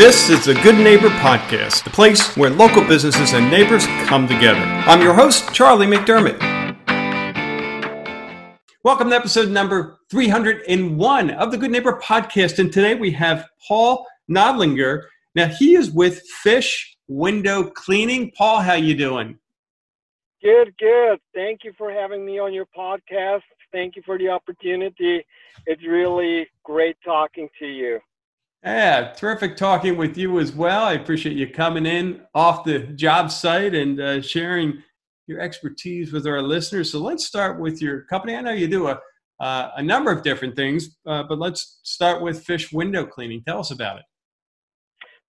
This is the Good Neighbor Podcast, the place where local businesses and neighbors come together. I'm your host, Charlie McDermott. Welcome to episode number 301 of the Good Neighbor Podcast. And today we have Paul Nodlinger. Now he is with Fish Window Cleaning. Paul, how you doing? Good, good. Thank you for having me on your podcast. Thank you for the opportunity. It's really great talking to you. Yeah, terrific talking with you as well. I appreciate you coming in off the job site and uh, sharing your expertise with our listeners. So let's start with your company. I know you do a uh, a number of different things, uh, but let's start with Fish Window Cleaning. Tell us about it.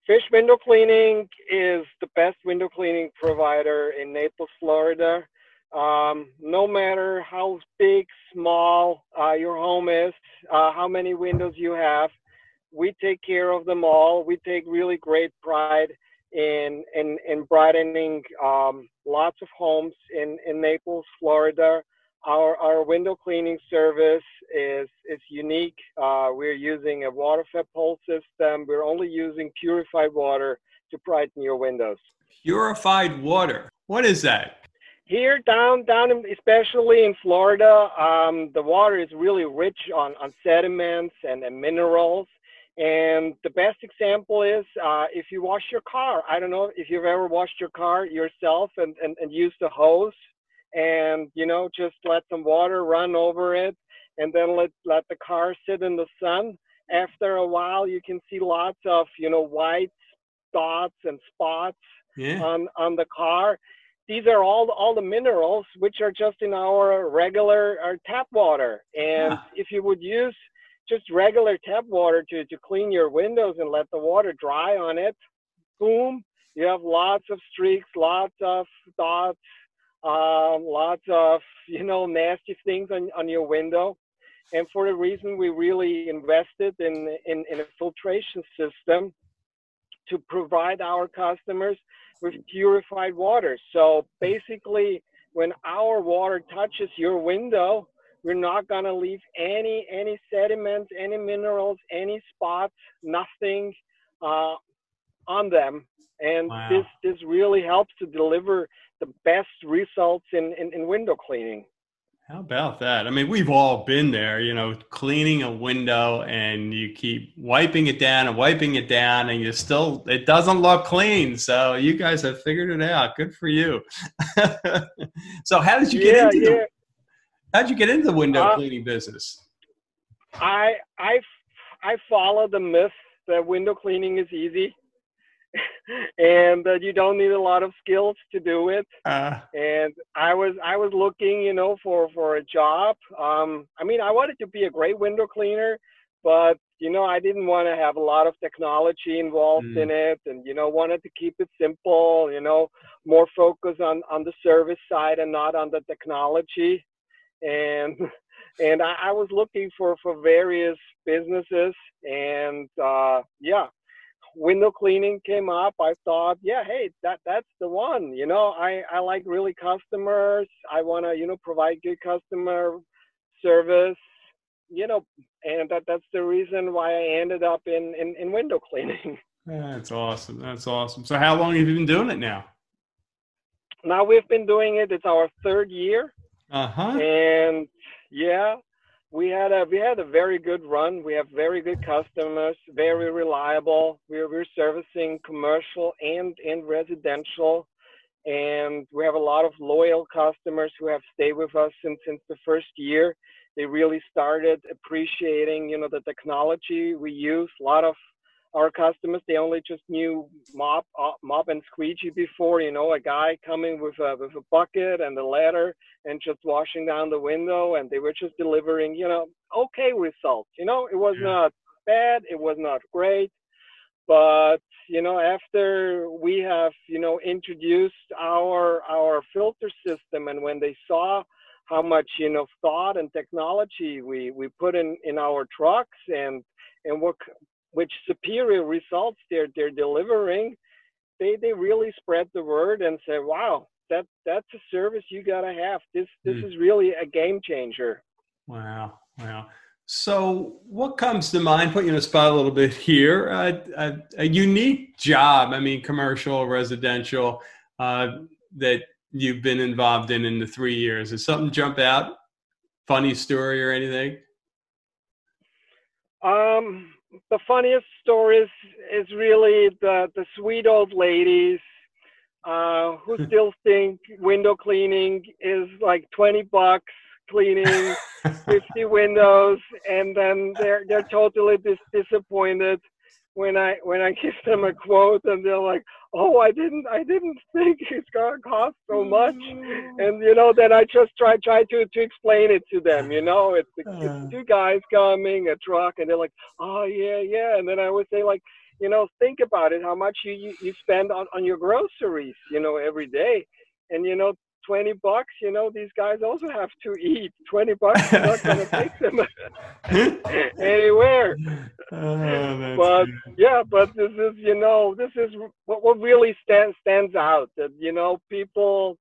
Fish Window Cleaning is the best window cleaning provider in Naples, Florida. Um, no matter how big, small uh, your home is, uh, how many windows you have, we take care of them all. We take really great pride in in, in brightening um, lots of homes in, in Naples, Florida. Our our window cleaning service is is unique. Uh, we're using a water fed pole system. We're only using purified water to brighten your windows. Purified water. What is that? Here down down in, especially in Florida, um, the water is really rich on, on sediments and, and minerals. And the best example is uh, if you wash your car. I don't know if you've ever washed your car yourself and, and, and used a hose and, you know, just let some water run over it and then let, let the car sit in the sun. After a while, you can see lots of, you know, white dots and spots yeah. on, on the car. These are all, all the minerals which are just in our regular our tap water. And yeah. if you would use just regular tap water to, to clean your windows and let the water dry on it, boom, you have lots of streaks, lots of dots, um, lots of, you know, nasty things on, on your window. And for the reason we really invested in, in, in a filtration system to provide our customers with purified water. So basically, when our water touches your window, we're not going to leave any any sediments, any minerals, any spots, nothing uh, on them. And wow. this this really helps to deliver the best results in, in, in window cleaning. How about that? I mean, we've all been there, you know, cleaning a window and you keep wiping it down and wiping it down and you still, it doesn't look clean. So you guys have figured it out. Good for you. so how did you get yeah, into yeah. How'd you get into the window uh, cleaning business? I I I follow the myth that window cleaning is easy, and that you don't need a lot of skills to do it. Uh, and I was I was looking, you know, for for a job. Um, I mean, I wanted to be a great window cleaner, but you know, I didn't want to have a lot of technology involved mm. in it, and you know, wanted to keep it simple. You know, more focus on on the service side and not on the technology and and I, I was looking for for various businesses, and uh, yeah, window cleaning came up. I thought, yeah, hey, that that's the one. You know, I I like really customers. I want to you know provide good customer service. You know, and that that's the reason why I ended up in in, in window cleaning. That's awesome. That's awesome. So, how long have you been doing it now? Now we've been doing it. It's our third year. Uh-huh. And yeah, we had a we had a very good run. We have very good customers, very reliable. We're we're servicing commercial and and residential, and we have a lot of loyal customers who have stayed with us since since the first year. They really started appreciating, you know, the technology we use. A lot of our customers they only just knew mop uh, mop and squeegee before you know a guy coming with a with a bucket and a ladder and just washing down the window and they were just delivering you know okay results you know it was yeah. not bad it was not great but you know after we have you know introduced our our filter system and when they saw how much you know thought and technology we we put in in our trucks and and what which superior results they're they're delivering, they they really spread the word and say, wow, that that's a service you gotta have. This this mm. is really a game changer. Wow, wow. So, what comes to mind? Put you in a spot a little bit here. Uh, a, a, unique job. I mean, commercial, residential, uh, that you've been involved in in the three years. Is something jump out? Funny story or anything? Um, the funniest story is, is really the, the sweet old ladies uh, who still think window cleaning is like 20 bucks cleaning 50 windows and then they're they're totally dis- disappointed when I when I give them a quote and they're like, "Oh, I didn't I didn't think it's gonna cost so much," and you know then I just try try to to explain it to them. You know, it's, it's uh. two guys coming, a truck, and they're like, "Oh yeah, yeah," and then I would say like, you know, think about it, how much you you, you spend on on your groceries, you know, every day, and you know 20 bucks, you know, these guys also have to eat. 20 bucks is not going to take them anywhere. Oh, but good. yeah, but this is, you know, this is what, what really stands stands out that, you know, people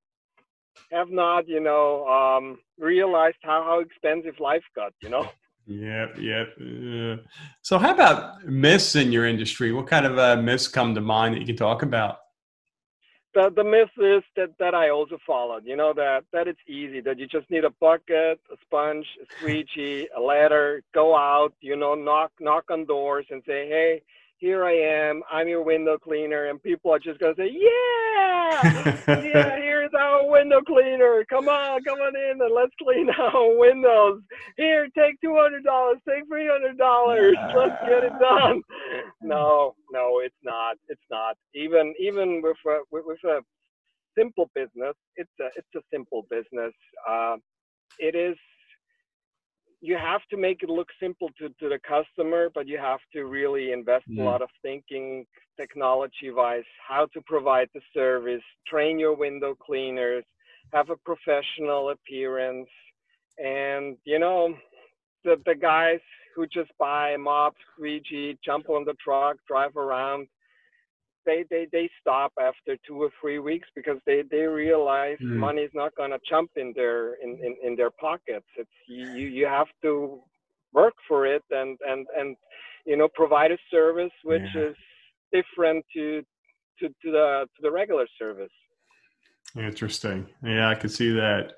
have not, you know, um, realized how, how expensive life got, you know. Yep, yep. Uh, so, how about myths in your industry? What kind of uh, myths come to mind that you can talk about? The the myth is that that I also followed. You know that that it's easy that you just need a bucket, a sponge, a squeegee, a ladder, go out, you know, knock knock on doors and say, hey, here I am, I'm your window cleaner, and people are just gonna say, yeah, yeah, here's our window cleaner. Come on, come on in and let's clean our windows. Here, take two hundred dollars, take three hundred dollars. Let's get it done. No, no, it's not. It's not. Even even with a, with, with a simple business, it's a it's a simple business. Uh, it is you have to make it look simple to, to the customer, but you have to really invest mm. a lot of thinking technology wise, how to provide the service, train your window cleaners, have a professional appearance. And, you know, the, the guys who just buy a mop, squeegee, jump on the truck, drive around, they they they stop after two or three weeks because they they realize mm. money is not going to jump in their in, in in their pockets. It's you you have to work for it and and and you know provide a service which yeah. is different to to to the to the regular service. Interesting. Yeah i could see that.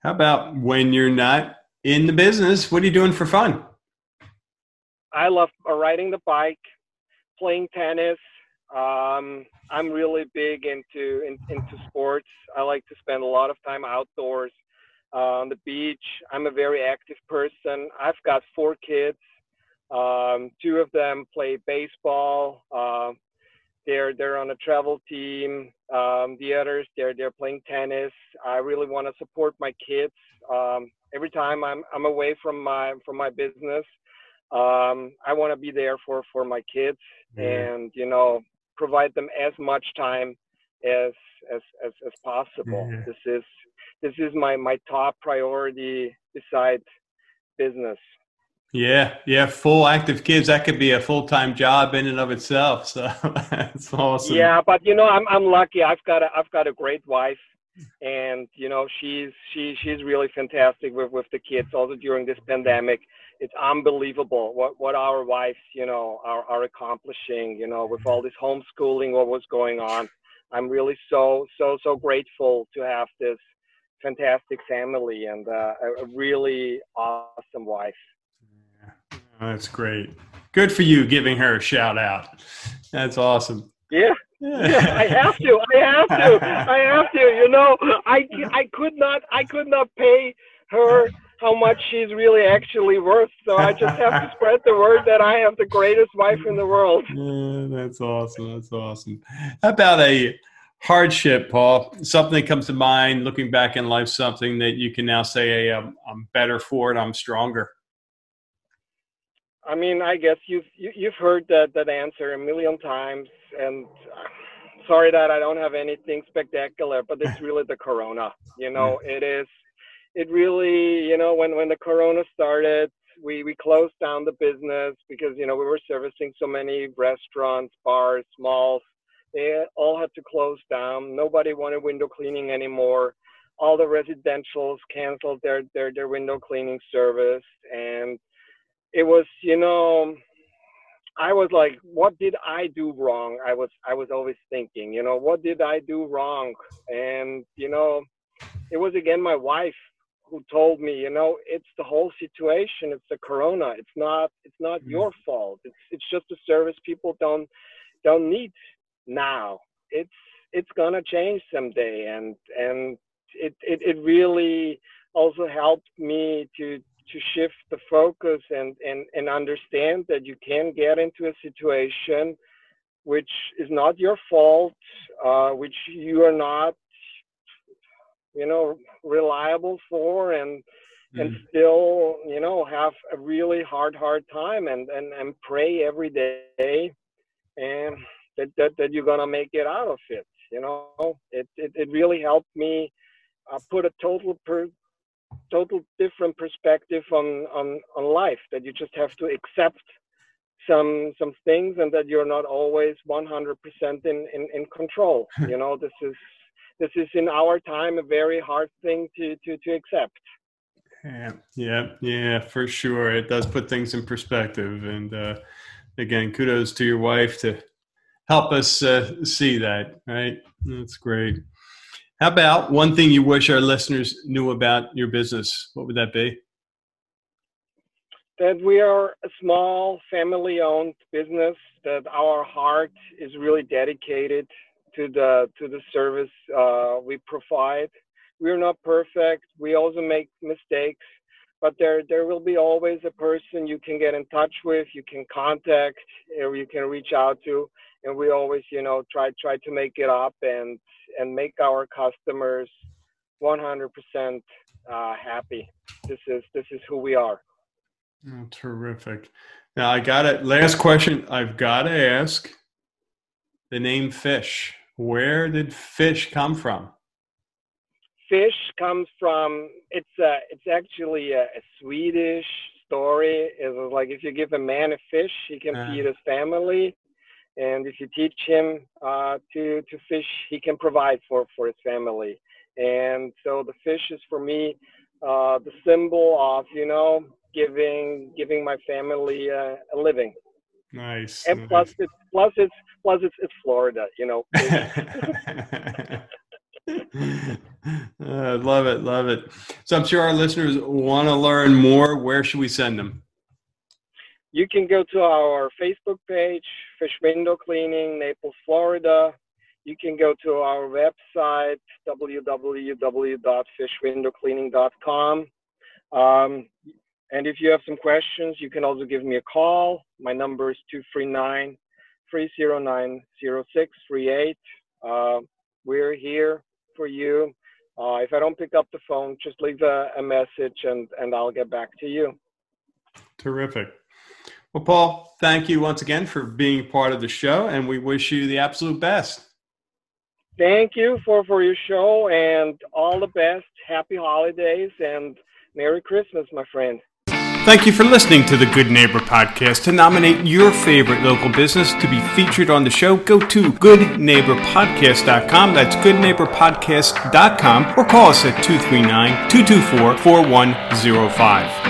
How about when you're not in the business what are you doing for fun? I love riding the bike playing tennis um, I'm really big into in, into sports. I like to spend a lot of time outdoors uh, on the beach. I'm a very active person. I've got four kids. Um, two of them play baseball. Uh, they're they're on a travel team. Um, the others they're they're playing tennis. I really want to support my kids. Um, every time I'm I'm away from my from my business, um, I want to be there for for my kids. Mm. And you know, provide them as much time as as as, as possible. Yeah. This is this is my my top priority besides business. Yeah, yeah, full active kids that could be a full time job in and of itself. So that's awesome. Yeah, but you know, I'm I'm lucky. I've got a I've got a great wife, and you know, she's she she's really fantastic with with the kids. Also during this pandemic, it's unbelievable what what our wives you know are are accomplishing you know with all this homeschooling what was going on. I'm really so so so grateful to have this fantastic family and uh, a really awesome wife. Yeah. that's great. Good for you giving her a shout out that's awesome. Yeah yeah, I have to. I have to. I have to. You know, I I could not. I could not pay her how much she's really actually worth. So I just have to spread the word that I have the greatest wife in the world. Yeah, that's awesome. That's awesome. How about a hardship, Paul? Something that comes to mind looking back in life, something that you can now say, hey, I'm, I'm better for it, I'm stronger. I mean, I guess you've you, have you have heard that that answer a million times, and uh, sorry that I don't have anything spectacular, but it's really the corona. You know, it is it really, you know, when when the corona started, we we closed down the business because you know we were servicing so many restaurants, bars, malls. They all had to close down. Nobody wanted window cleaning anymore. All the residentials canceled their their their window cleaning service, and it was you know I was like, what did I do wrong? I was I was always thinking, you know, what did I do wrong? And you know, it was again my wife who told me, you know, it's the whole situation. It's the corona. It's not it's not mm-hmm. your fault. It's it's just a service people don't don't need now. It's it's gonna change someday and and it, it, it really also helped me to to shift the focus and, and, and understand that you can get into a situation which is not your fault, uh, which you are not, you know, reliable for, and mm. and still, you know, have a really hard, hard time, and and and pray every day, and that that, that you're gonna make it out of it. You know, it it, it really helped me uh, put a total per, total different perspective on on on life that you just have to accept some some things and that you're not always 100% in, in in control. You know this is this is in our time a very hard thing to to to accept. Yeah yeah yeah for sure. It does put things in perspective. And uh again kudos to your wife to help us uh, see that right? That's great how about one thing you wish our listeners knew about your business? What would that be? That we are a small family owned business, that our heart is really dedicated to the to the service uh, we provide. We're not perfect. We also make mistakes, but there there will be always a person you can get in touch with, you can contact, or you can reach out to, and we always you know try try to make it up and and make our customers 100% uh, happy. This is this is who we are. Oh, terrific. Now I got it. Last question I've got to ask: the name Fish. Where did Fish come from? Fish comes from it's a, it's actually a, a Swedish story. It's like if you give a man a fish, he can uh, feed his family and if you teach him uh, to to fish, he can provide for for his family. And so the fish is for me uh, the symbol of you know giving giving my family uh, a living. Nice. And nice. plus it's plus it's plus it's it's Florida, you know. uh, love it, love it. So I'm sure our listeners want to learn more. Where should we send them? you can go to our Facebook page, Fish Window Cleaning, Naples, Florida. You can go to our website, www.fishwindowcleaning.com. Um, and if you have some questions, you can also give me a call. My number is 239 309 0638. Uh, we're here for you. Uh, if I don't pick up the phone, just leave a, a message and, and I'll get back to you. Terrific. Well, Paul, thank you once again for being part of the show, and we wish you the absolute best. Thank you for, for your show and all the best. Happy holidays and Merry Christmas, my friend. Thank you for listening to the Good Neighbor Podcast. To nominate your favorite local business to be featured on the show, go to goodneighborpodcast.com. That's goodneighborpodcast.com or call us at 239 224 4105.